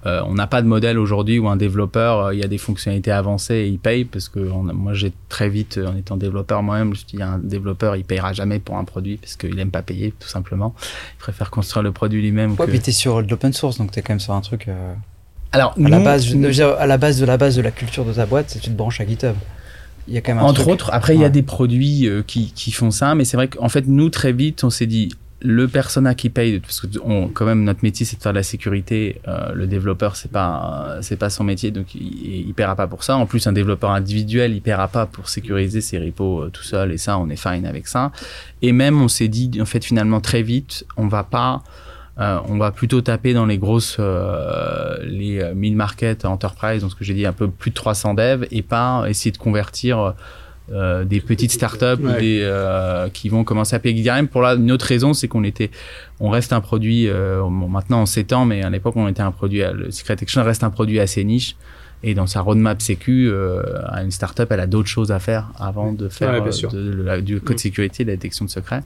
euh, on n'a pas de modèle aujourd'hui où un développeur, euh, il y a des fonctionnalités avancées et il paye parce que on a- moi j'ai très vite, en étant développeur moi-même, je dis un développeur il payera jamais pour un produit parce qu'il aime pas payer tout simplement. Il préfère construire le produit lui-même. Ouais, que- puis t'es sur de l'open source, donc t'es quand même sur un truc. euh, Alors à, la base, je veux dire, à la base de la base de la culture de ta boîte, c'est tu te branches à GitHub. Il y a quand même un Entre truc- autres, après, il y a des produits qui, qui font ça, mais c'est vrai qu'en fait, nous, très vite, on s'est dit, le persona qui paye, parce que on, quand même, notre métier, c'est de faire de la sécurité. euh, le développeur, c'est pas, euh, c'est pas son métier, donc il, il paiera pas pour ça. En plus, un développeur individuel, il paiera pas pour sécuriser ses repos euh, tout seul, et ça, on est fine avec ça. Et même, on s'est dit, en fait, finalement, très vite, on va pas euh, on va plutôt taper dans les grosses, euh, les mid-market enterprise, donc ce que j'ai dit, un peu plus de 300 devs, et pas essayer de convertir euh, des petites startups ou des, euh, qui vont commencer à payer DRM. Pour là, une autre raison, c'est qu'on était, on reste un produit, euh, maintenant en 7 ans, mais à l'époque, on était un produit, le Secret Action reste un produit assez niche. Et dans sa roadmap sécu, une startup, elle a d'autres choses à faire avant de faire du code mm. sécurité, de la détection de secrets.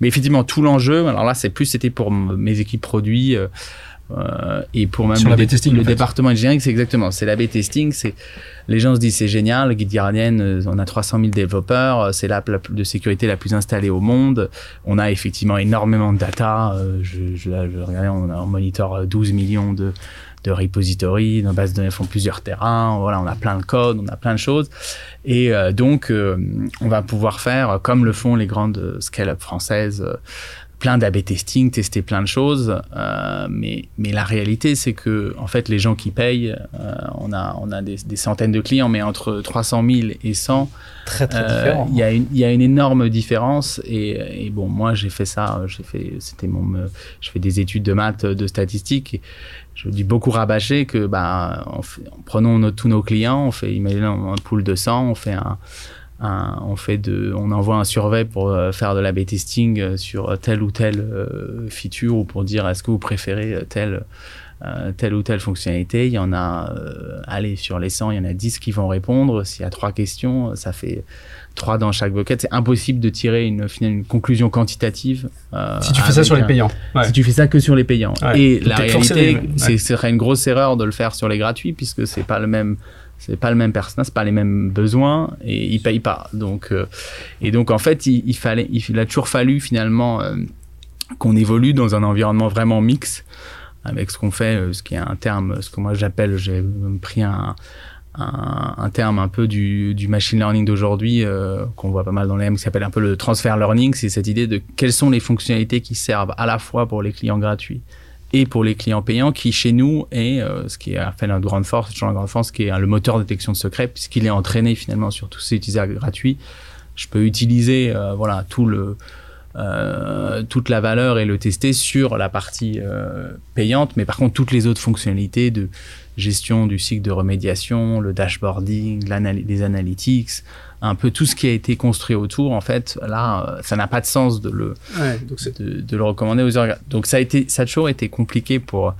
Mais effectivement, tout l'enjeu, alors là, c'est plus, c'était pour mes équipes produits. Euh, et pour même le, testing, le département engineering, c'est exactement, c'est l'AB testing. C'est les gens se disent c'est génial, Guide Guardian, euh, on a 300 000 développeurs, euh, c'est l'app de sécurité la plus installée au monde. On a effectivement énormément de data. je, je, je regardais, on, on monitor 12 millions de de repositories, nos bases de données font plusieurs terrains, voilà, on a plein de codes, on a plein de choses. Et donc, on va pouvoir faire, comme le font les grandes scale-up françaises, plein d'AB testing, tester plein de choses, euh, mais, mais la réalité, c'est que en fait, les gens qui payent, euh, on a, on a des, centaines de clients, mais entre 300 000 et 100, très, très euh, Il y, a une, y a une énorme différence. Et, et bon, moi, j'ai fait ça, j'ai fait, c'était mon, je fais des études de maths, de statistiques. Et je dis beaucoup rabâcher que, bah, prenons tous nos clients, on fait, imaginons un pool de 100, on fait un on fait de, on envoie un survey pour euh, faire de l'A/B testing euh, sur telle ou telle euh, feature ou pour dire est-ce que vous préférez telle telle ou telle fonctionnalité. Il y en a, allez, sur les 100, il y en a 10 qui vont répondre. S'il y a trois questions, ça fait 3 dans chaque bucket. C'est impossible de tirer une, une conclusion quantitative. si tu fais ça sur les payants. Si tu fais ça que sur les payants. Et la réalité, ce serait une grosse erreur de le faire sur les gratuits puisque c'est pas le même c'est pas le même personnage, c'est pas les mêmes besoins et il paye pas. Donc euh, et donc en fait, il, fallait, il, a toujours fallu finalement euh, qu'on évolue dans un environnement vraiment mix avec ce qu'on fait, euh, ce qui est un terme, ce que moi j'appelle, j'ai pris un, un, terme un peu du, du machine learning d'aujourd'hui qu'on voit pas mal dans les M qui s'appelle un peu le transfer learning, c'est cette idée de quelles sont les fonctionnalités qui servent à la fois pour les clients gratuits et pour les clients payants qui chez nous est euh, ce qui a fait notre grande force, toujours la grande force, qui est le moteur de détection de secret puisqu'il est entraîné finalement sur tous ces utilisateurs gratuits. Je peux utiliser euh, voilà tout le euh, toute la valeur et le tester sur la partie euh, payante, mais par contre toutes les autres fonctionnalités de gestion du cycle de remédiation, le dashboarding, les analytics, un peu tout ce qui a été construit autour, en fait, là, euh, ça n'a pas de sens de le, de, le recommander aux organes. Donc ça a été, ça a toujours été compliqué pour,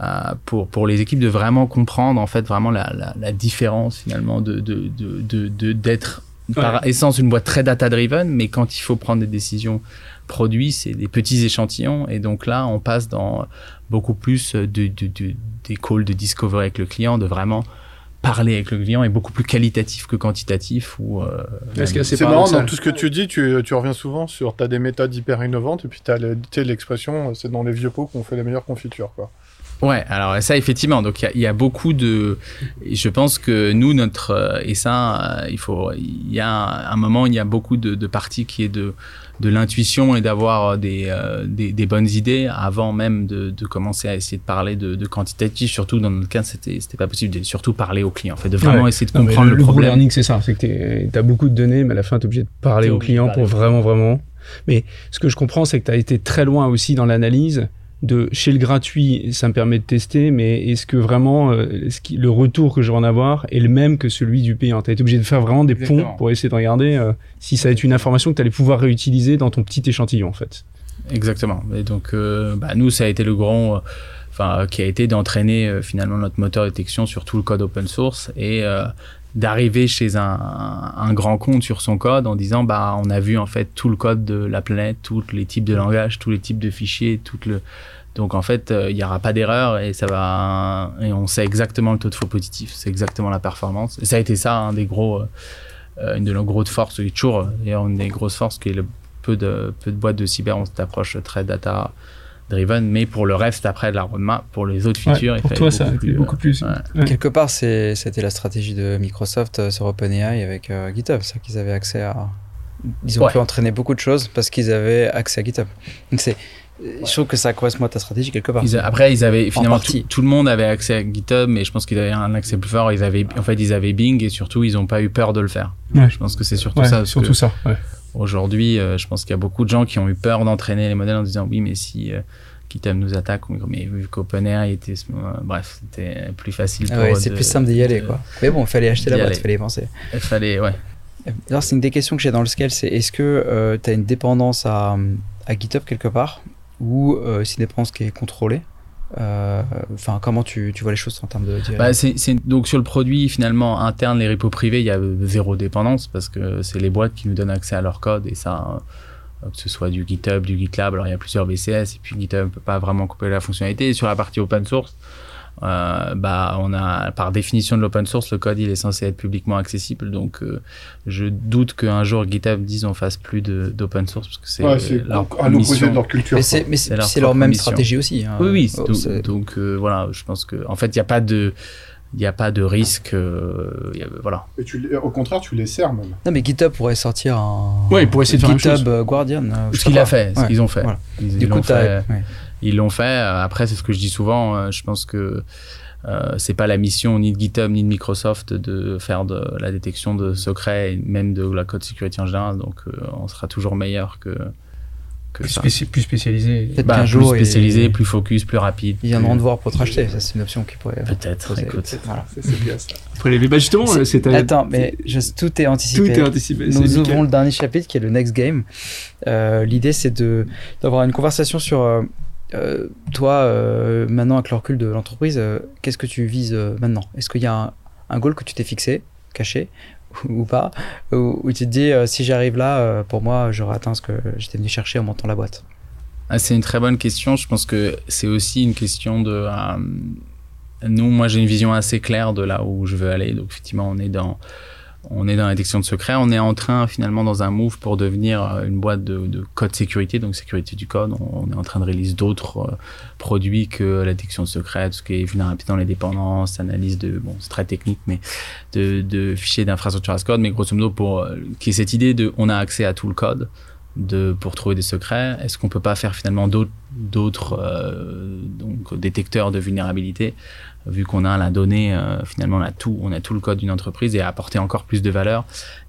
euh, pour, pour les équipes de vraiment comprendre, en fait, vraiment la, la, différence finalement de, de, de, de d'être par essence une boîte très data-driven, mais quand il faut prendre des décisions produits, c'est des petits échantillons. Et donc là, on passe dans beaucoup plus de, de, de, des calls de discovery avec le client, de vraiment parler avec le client est beaucoup plus qualitatif que quantitatif. Ou, euh, c'est marrant, dans tout ce que tu dis, tu, tu reviens souvent sur, tu as des méthodes hyper innovantes, et puis tu as l'expression, c'est dans les vieux pots qu'on fait les meilleures confitures. Quoi. Ouais, alors ça effectivement, donc il y, a beaucoup de, je pense que nous notre euh, et ça, euh, il faut, il y a un moment, il y a beaucoup de, de parties qui est de de l'intuition et d'avoir des, euh, des, des, bonnes idées avant même de, de, commencer à essayer de parler de, de quantitatif. Surtout dans notre cas, c'était c'était pas possible de surtout parler aux clients, en fait, de vraiment essayer de comprendre le, le, problème. learning, c'est ça, c'est que tu as beaucoup de données, mais à la fin, tu es obligé de parler aux clients pour vraiment, vraiment. Mais ce que je comprends, c'est que tu as été très loin aussi dans l'analyse de chez le gratuit, ça me permet de tester, mais est-ce que vraiment euh, le retour que je vais en avoir est le même que celui du payant? Tu as été obligé de faire vraiment des ponts pour essayer de regarder euh, si ça va être une information que tu allais pouvoir réutiliser dans ton petit échantillon en fait. Exactement. Et donc, euh, bah, nous, ça a été le grand, enfin, qui a été d'entraîner finalement notre moteur de détection sur tout le code open source et d'arriver chez un, grand compte sur son code en disant bah on a vu en fait tout le code de la planète, tous les types de langage, tous les types de fichiers, tout le donc en fait euh, il n'y aura pas d'erreur et ça va et on sait exactement le taux de faux positif, c'est exactement la performance. Et ça a été ça un des gros euh, une de nos grosses forces, toujours d'ailleurs une des grosses forces qui est le peu de peu de boîtes de cyber on s'approche très data driven, mais pour le reste après de la roadmap, pour les autres features, pour toi ça plus, beaucoup plus. Quelque part, c'était la stratégie de Microsoft euh, sur OpenAI avec euh, GitHub, ça qu'ils avaient accès à. Ils ont pu entraîner beaucoup de choses parce qu'ils avaient accès à GitHub. Donc c'est je trouve que ça correspond à ta stratégie quelque part. après, ils avaient finalement tout, le monde avait accès à GitHub, mais je pense qu'ils avaient un accès plus fort. Ils avaient, en fait, ils avaient Bing et surtout, ils n'ont pas eu peur de le faire. Je pense que c'est surtout ça. Surtout ça. Aujourd'hui, euh, je pense qu'il y a beaucoup de gens qui ont eu peur d'entraîner les modèles en disant oui, mais si GitHub nous attaque, mais vu qu'OpenAI était, bref, c'était plus facile. Ah ouais, c'est plus simple d'y aller, quoi. Mais bon, il fallait acheter la boîte, il fallait y penser. Il fallait, ouais. Alors, c'est une des questions que j'ai dans le scale, c'est est-ce que tu as une dépendance à, à, GitHub quelque part, ou c'est une dépendance qui est contrôlée? euh, enfin, comment tu, tu, vois les choses en termes de. Bah, donc sur le produit finalement interne, les repos privés, il y a zéro dépendance parce que c'est les boîtes qui nous donnent accès à leur code et ça, euh, que ce soit du GitHub, du GitLab. Alors il y a plusieurs VCS et puis GitHub peut pas vraiment couper la fonctionnalité. Et sur la partie open source, euh, bah, on a, par définition de l'open source, le code il est censé être publiquement accessible. Donc, euh, je doute qu'un jour GitHub dise on fasse plus d'open source parce que c'est ouais, à l'opposé de leur culture. Mais c'est leur, même stratégie aussi. Hein. Oui, oui. Oh, donc, euh, voilà, je pense que en fait, il n'y a pas de il n'y a pas de risque. voilà. Et tu, au contraire, tu les sers même. Non, mais GitHub pourrait sortir un. Ouais, il pourrait essayer de faire GitHub Guardian. ce qu'il a fait, ce qu'ils ont fait. Ils, du coup, fait ils l'ont fait. Après, c'est ce que je dis souvent. Euh, je pense que euh, c'est pas la mission ni de GitHub ni de Microsoft de faire de la détection de secrets et même de la code sécurité en général. Donc, euh, on sera toujours meilleur que. que plus, ça. plus spécialisé. Bah, plus spécialisé, plus focus, plus rapide. Il y a un devoir pour te racheter. Ça, c'est une option qui pourrait. Peut-être. Écoute. Voilà. C'est bien ça. Après, les, bah justement, c'est. Attends, mais tout est anticipé. Tout est anticipé. Nous ouvrons le dernier chapitre qui est le next game. L'idée, c'est de d'avoir une conversation sur euh, toi, euh, maintenant, avec le recul de l'entreprise, euh, qu'est-ce que tu vises maintenant? Est-ce qu'il y a un, goal que tu t'es fixé, caché, ou pas? Ou tu te dis, si j'arrive là, pour moi, j'aurai atteint ce que j'étais venu chercher en montant la boîte? Ah, C'est une très bonne question. Je pense que c'est aussi une question de. nous, moi, j'ai une vision assez claire de là où je veux aller. Donc, effectivement, on est dans on est dans la détection de secrets, on est en train finalement dans un move pour devenir euh, une boîte de, code sécurité, donc sécurité du code. On, est en train de réaliser d'autres euh, produits que la détection de secrets, tout ce qui est vulnérabilité dans les dépendances, analyse de, bon, c'est très technique, mais de, fichiers d'infrastructure as code. Mais grosso modo, pour euh, qui est cette idée de, on a accès à tout le code de pour trouver des secrets. Est-ce qu'on peut pas faire finalement d'autres d'autres donc détecteurs de vulnérabilité vu qu'on a la donnée, euh, finalement, on a tout, on a tout le code d'une entreprise et apporter encore plus de valeur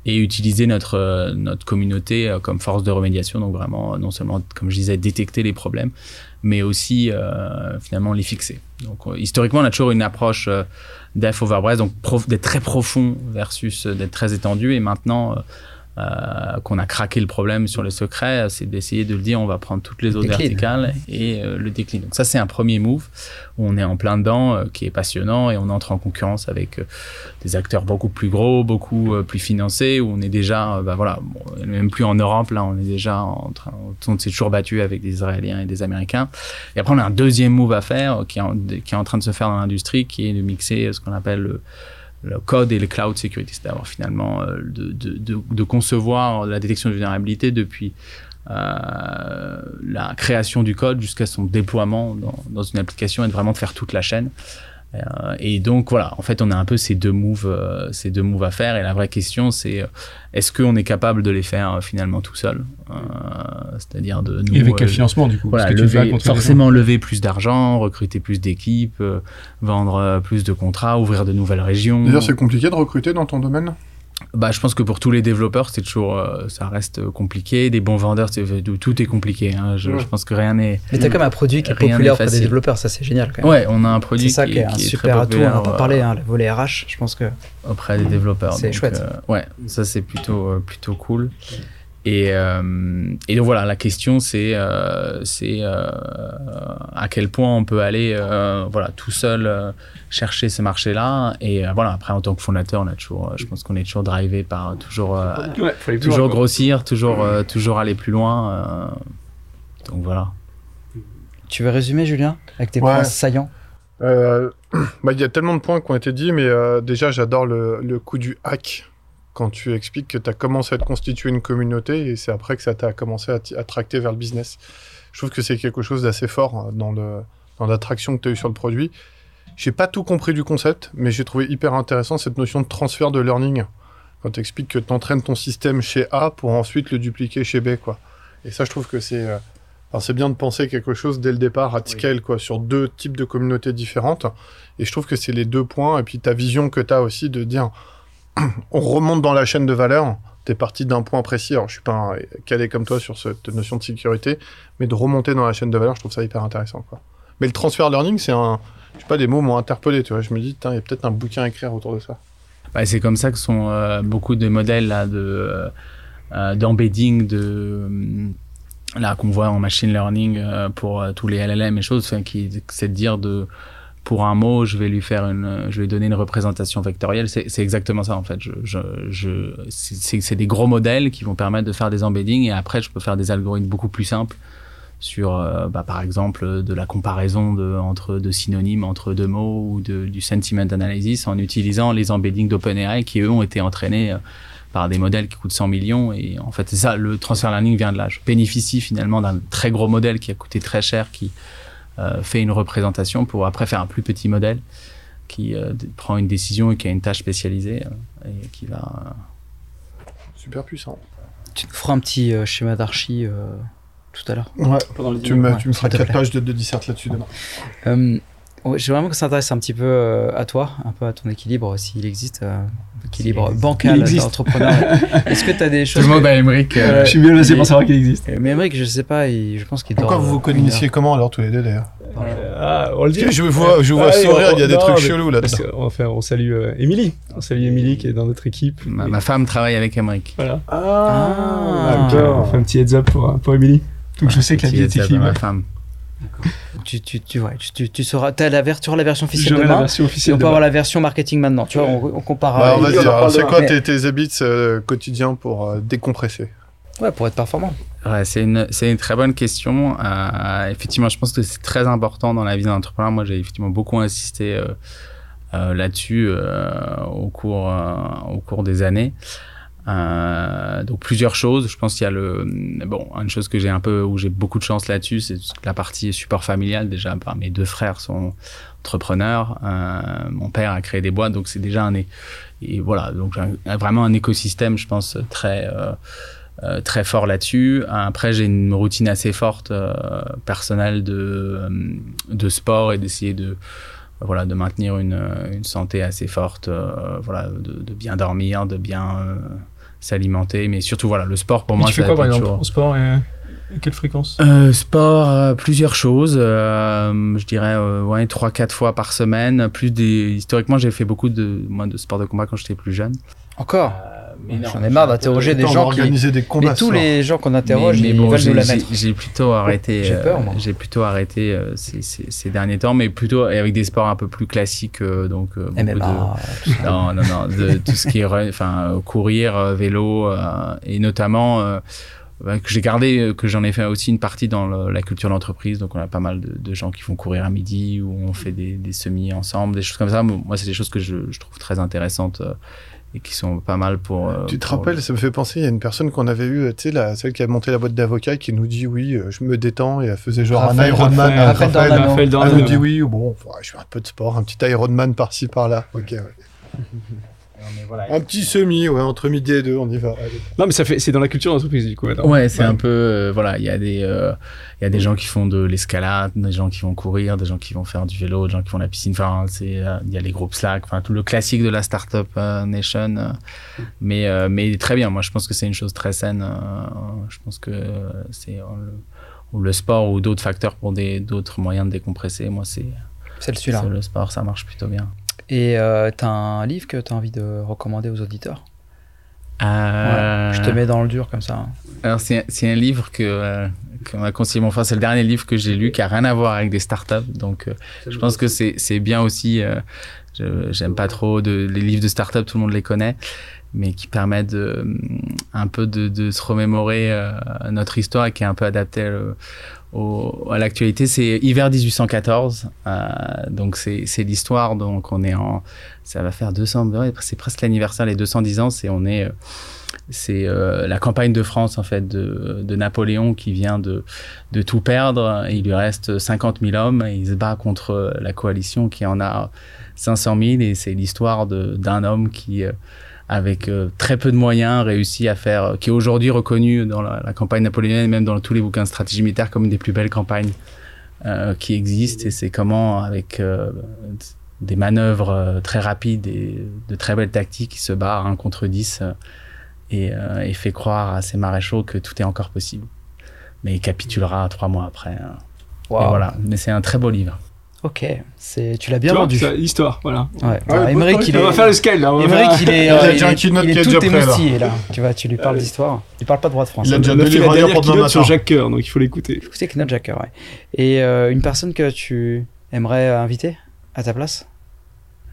et utiliser notre euh, notre communauté euh, comme force de remédiation. Donc vraiment, non seulement, comme je disais, détecter les problèmes, mais aussi finalement les fixer. Donc historiquement, on a toujours une approche def over breadth, donc d'être très profond versus d'être très étendu. Et maintenant, euh, qu'on a craqué le problème sur les secrets, c'est d'essayer de le dire, on va prendre toutes les autres verticales et euh, le déclin. Donc ça, c'est un premier move où on est en plein dedans, euh, qui est passionnant et on entre en concurrence avec des acteurs beaucoup plus gros, beaucoup plus financés, où on est déjà, bah voilà, même plus en Europe, là, on est déjà en train, on s'est toujours battu avec des Israéliens et des Américains. Et après, on a un deuxième move à faire qui est qui est en train de se faire dans l'industrie, qui est de mixer ce qu'on appelle le le code et le cloud security, c'est d'avoir finalement euh, de, de, de, concevoir la détection de vulnérabilité depuis euh, la création du code jusqu'à son déploiement dans, dans, une application et de vraiment de faire toute la chaîne. Euh, et donc voilà, en fait, on a un peu ces deux moves, euh, ces deux moves à faire. Et la vraie question, c'est euh, est-ce qu'on est capable de les faire finalement tout seul C'est-à-dire de nous. Et avec quel financement du coup voilà, Forcément lever plus d'argent, recruter plus d'équipes, vendre plus de contrats, ouvrir de nouvelles régions. D'ailleurs, c'est compliqué de recruter dans ton domaine? Bah, je pense que pour tous les développeurs, c'est toujours, euh, ça reste compliqué. Des bons vendeurs, tout est compliqué. Hein. Je, je, pense que rien n'est. Mais t'as comme un produit qui est populaire auprès des développeurs, ça c'est génial. Quand même. Ouais, on a un produit ça qui, est, un super atout. On en a pas parlé, hein, le volet RH, je pense que. Auprès des développeurs. C'est chouette. Euh, ouais, ça c'est plutôt euh, plutôt cool. Et, euh, et, donc voilà, la question c'est euh, c'est euh, à quel point on peut aller euh, voilà tout seul euh, chercher ce marché-là. Et euh, voilà, après en tant que fondateur, on a toujours, je pense qu'on est toujours drivé par toujours ouais, toujours grossir, toujours toujours aller plus loin. donc voilà. Tu veux résumer, Julien, avec tes points saillants? Bah, il y a tellement de points qui ont été dit, mais déjà j'adore le, le coup du hack quand tu expliques que tu as commencé à te constituer une communauté et c'est après que ça t'a commencé à, tracter vers le business. Je trouve que c'est quelque chose d'assez fort hein, dans, le, dans l'attraction que tu as eu sur le produit. J'ai pas tout compris du concept, mais j'ai trouvé hyper intéressant cette notion de transfert de learning. Quand tu expliques que tu entraînes ton système chez A pour ensuite le dupliquer chez B. Quoi. Et ça, je trouve que c'est, euh, c'est bien de penser quelque chose dès le départ à scale, quoi, sur deux types de communautés différentes. Et je trouve que c'est les deux points. Et puis ta vision que tu as aussi de dire on remonte dans la chaîne de valeur. t'es parti d'un point précis. Alors, je suis pas un- calé comme toi sur cette notion de sécurité, mais de remonter dans la chaîne de valeur, je trouve ça hyper intéressant. Mais le transfer learning, c'est un. Je sais pas, des mots m'ont interpellé, tu vois. Je me dis, il y a peut-être un bouquin à écrire autour de ça. Bah, c'est comme ça que sont euh, beaucoup de modèles là, de, euh, euh, d'embedding de là qu'on voit en machine learning pour tous les LLM et choses, qui c'est de dire de pour un mot, je vais lui faire une, je vais donner une représentation vectorielle. C'est, exactement ça en fait. C'est, des gros modèles qui vont permettre de faire des embeddings et après je peux faire des algorithmes beaucoup plus simples sur, euh, bah, par exemple, de la comparaison de, entre de synonymes entre deux mots ou du sentiment analysis en utilisant les embeddings d'OpenAI qui eux ont été entraînés euh, par des modèles qui coûtent 100 millions et en fait c'est ça le transfer learning vient de là je bénéficie finalement d'un très gros modèle qui a coûté très cher qui fait une représentation pour après faire un plus petit modèle qui euh, prend une décision et qui a une tâche spécialisée euh, et qui va Super puissant. Tu nous feras un petit euh, schéma d'archi euh, tout à l'heure. Ouais. Pendant le Tu me, Ouais, tu me feras s'il te 4 plaît. pages de, de dissert là-dessus demain. J'ai vraiment que ça s'intéresse un petit peu euh, à toi, un peu à ton équilibre, s'il existe, euh, équilibre Il bancal existe. d'entrepreneur. Est-ce que tu as des tout choses le monde à Emmerich euh, Je suis bien placé mais- pour savoir qu'il existe. Euh, Mais Emmerich, je sais pas, il- je pense qu'il dort. Pourquoi vous vous connaissiez comment alors tous les deux d'ailleurs. Ah, on le dit. Je vois, je vois Ah, sourire, on- il y a des non, trucs mais- chelous là-dedans. Parce que, Enfin, on salue euh, Émilie. On salue Émilie qui est dans notre équipe. ma, Et- ma femme travaille avec Emmerich Voilà. Ah, On fait un petit heads up pour, pour Émilie. Donc je sais que la vie est équilibrée. ma femme Tu, tu, tu, ouais, tu, tu, tu sauras, t'as la, ver- tu auras la version officielle J'aurai la demain. version Et officielle on peut demain. avoir la version marketing maintenant. Tu vois, on. Bah, vas-y, on en alors, parle c'est demain. quoi tes, tes habits euh, quotidiens pour euh, décompresser Ouais, pour être performant. Ouais, c'est une, c'est une très bonne question. Euh, effectivement, je pense que c'est très important dans la vie d'un entrepreneur. Moi, j'ai effectivement beaucoup insisté euh, euh, là-dessus euh, au, cours, euh, au cours des années. Euh, donc plusieurs choses. Je pense qu'il y a le bon une chose que j'ai un peu où j'ai beaucoup de chance là-dessus, c'est la partie support familial. Déjà, bah, mes deux frères sont entrepreneurs. Euh, mon père a créé des boîtes, donc c'est déjà un et voilà donc un- vraiment un écosystème, je pense très euh, très fort là-dessus. Après, j'ai une routine assez forte personnelle de, de sport et d'essayer de voilà de maintenir une, une santé assez forte, voilà de, bien dormir, de bien s'alimenter, mais surtout voilà le sport pour Mais moi. tu fais quoi par exemple toujours- au sport et, et quelle fréquence? Euh, sport, euh, plusieurs choses. euh, je dirais euh, ouais, 3-4 fois par semaine. Plus des... Historiquement, j'ai fait beaucoup de, moi, de sport de combat quand j'étais plus jeune. Encore? J'en ai marre d'interroger des gens va qui. organiser des combats Mais tous les gens qu'on interroge, mais, mais ils bon, veulent j'ai- nous la mettre. J'ai plutôt arrêté. J'ai euh, peur, moi. J'ai plutôt arrêté euh, ces, ces, ces derniers temps, mais plutôt avec des sports un peu plus classiques, euh, donc euh, MMA. de- non, non, non, de tout ce qui est run- enfin euh, courir, euh, vélo euh, et notamment euh, bah, que j'ai gardé, euh, que j'en ai fait aussi une partie dans le- la culture d'entreprise. Donc on a pas mal de, de gens qui font courir à midi ou on fait des, des semis ensemble, des choses comme ça. Moi, c'est des choses que je, je trouve très intéressantes euh, et qui sont pas mal pour. euh, Tu te pour- rappelles, ça me fait penser, il y a une personne qu'on avait eue, tu sais, la- celle qui a monté la boîte d'avocats qui nous dit oui, euh, je me détends et elle faisait genre Raphaël, un Ironman. Raphaël, euh, Raphaël Raphaël, Dornano. Raphaël elle nous dit oui, bon, je fais un peu de sport, un petit Ironman par-ci par-là. Ok, ouais. Un petit semi, ouais, entre midi et deux, on y va. allez. Non, mais ça fait, c'est dans la culture d'entreprise du coup. maintenant. Ouais, c'est un peu euh, voilà, il y a des euh, il y a des gens qui font de l'escalade, des gens qui vont courir, des gens qui vont faire du vélo, des gens qui font la piscine. Enfin, c'est euh, il y a les groupes Slack, enfin tout le classique de la startup euh, nation. mais euh, mais très bien. Moi, je pense que c'est une chose très saine. euh, je pense que c'est euh, le, ou le sport ou d'autres facteurs pour des d'autres moyens de décompresser. Moi, c'est C'est celui-là. c'est le sport, ça marche plutôt bien. Et euh, t'as un livre que t'as envie de recommander aux auditeurs? Euh, Ouais, Je te mets dans le dur comme ça. Alors, c'est c'est un livre que, euh, que m'a conseillé mon frère. C'est le dernier livre que j'ai lu qui a rien à voir avec des startups. Donc, euh, je pense que c'est c'est bien aussi. euh, je- J'aime pas trop de, les livres de startups, tout le monde les connaît, mais qui permettent de, un peu de, de se remémorer euh, notre histoire et qui est un peu adapté euh, à l'actualité. C'est Hiver 1814. euh, donc, c'est l'histoire. Donc, on est en. Ça va faire 200. ouais, C'est presque l'anniversaire, les 210 ans. C'est on est. euh, c'est euh, la campagne de France en fait de, Napoléon qui vient de, de tout perdre. Il lui reste 50 000 hommes il se bat contre la coalition qui en a 500 000 et c'est l'histoire d'un homme qui, avec euh, très peu de moyens, réussit à faire, qui est aujourd'hui reconnu dans la, la campagne napoléonienne, même dans tous les bouquins de stratégie militaire, comme une des plus belles campagnes euh, qui existent. Et c'est comment, avec euh, des manœuvres euh, très rapides et de très belles tactiques, il se bat 1 contre 10. euh, et, euh, et fait croire à ses maréchaux que tout est encore possible. Mais il capitulera trois mois après. hein. Et voilà. Mais c'est un très beau livre. Ok, c'est tu l'as bien Tu vois, vendu. ça, Histoire, voilà. Ouais. Ouais, il On va est. faire le scale là. on va faire- il est, Il a euh, déjà un il est- keynote il est est tout là. émoustillé là. Tu vois, tu lui parles d'histoire. Il parle pas droit de France. Il a déjà fait la dernière keynote sur. Jacques Coeur, donc il faut l'écouter. Écoutez, Knut Jacker, ouais. Et euh, une personne que tu aimerais euh, inviter à ta place?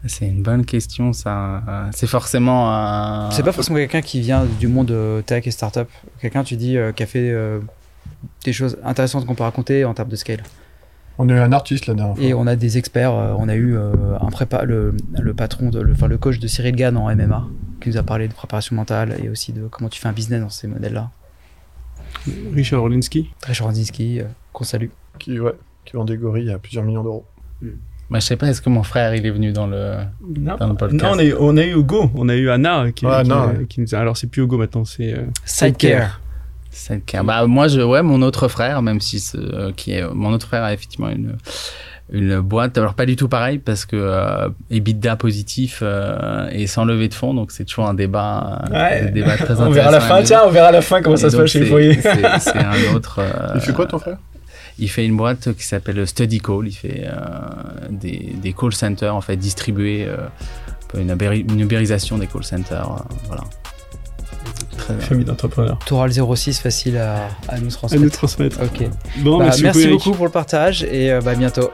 C'est une bonne question, ça. C'est forcément un. C'est pas forcément quelqu'un qui vient du monde euh, tech et startup. Quelqu'un, tu dis, euh, qui a fait euh, des choses intéressantes qu'on peut raconter en termes de scale. On a eu un artiste la dernière fois. Et on a des experts. euh, on a eu euh, un prépa le, le patron, de, le, enfin, le coach de Cyril Gann en MMA, qui nous a parlé de préparation mentale et aussi de comment tu fais un business dans ces modèles-là. Richard Orlinski. Très Choranzinski, euh, qu'on salue. Qui, ouais, qui vend des gorilles à plusieurs millions d'euros. Bah, je sais pas, est-ce que mon frère il est venu dans le. Non, Dans le podcast. Non, on, a eu, on a eu Hugo, on a eu Anna qui, Ouais, qui- ouais. qui nous a. Alors c'est plus Hugo maintenant, c'est. euh, Sidecare. Bah, moi, je, ouais, mon autre frère, même si ce- euh, qui est, mon autre frère a effectivement une, une boîte. Alors, pas du tout pareil parce que euh, EBITDA positif euh, et sans levée de fonds, donc c'est toujours un débat, euh, Ouais. un débat très on verra à la intéressant fin, tiens, on verra à la fin comment Et ça se passe chez foyer. C'est un autre. euh, Il fait quoi ton frère? Il fait une boîte qui s'appelle Study Call. Il fait euh, des, des call centers, en fait, distribués, euh, une, ubéri- une ubérisation des call centers. euh, voilà. Famille d'entrepreneurs. Toral 06, facile à, à nous À transmettre. nous transmettre. Ok. Bon, Bah, merci, merci beaucoup pour le partage et euh, bah, à bientôt.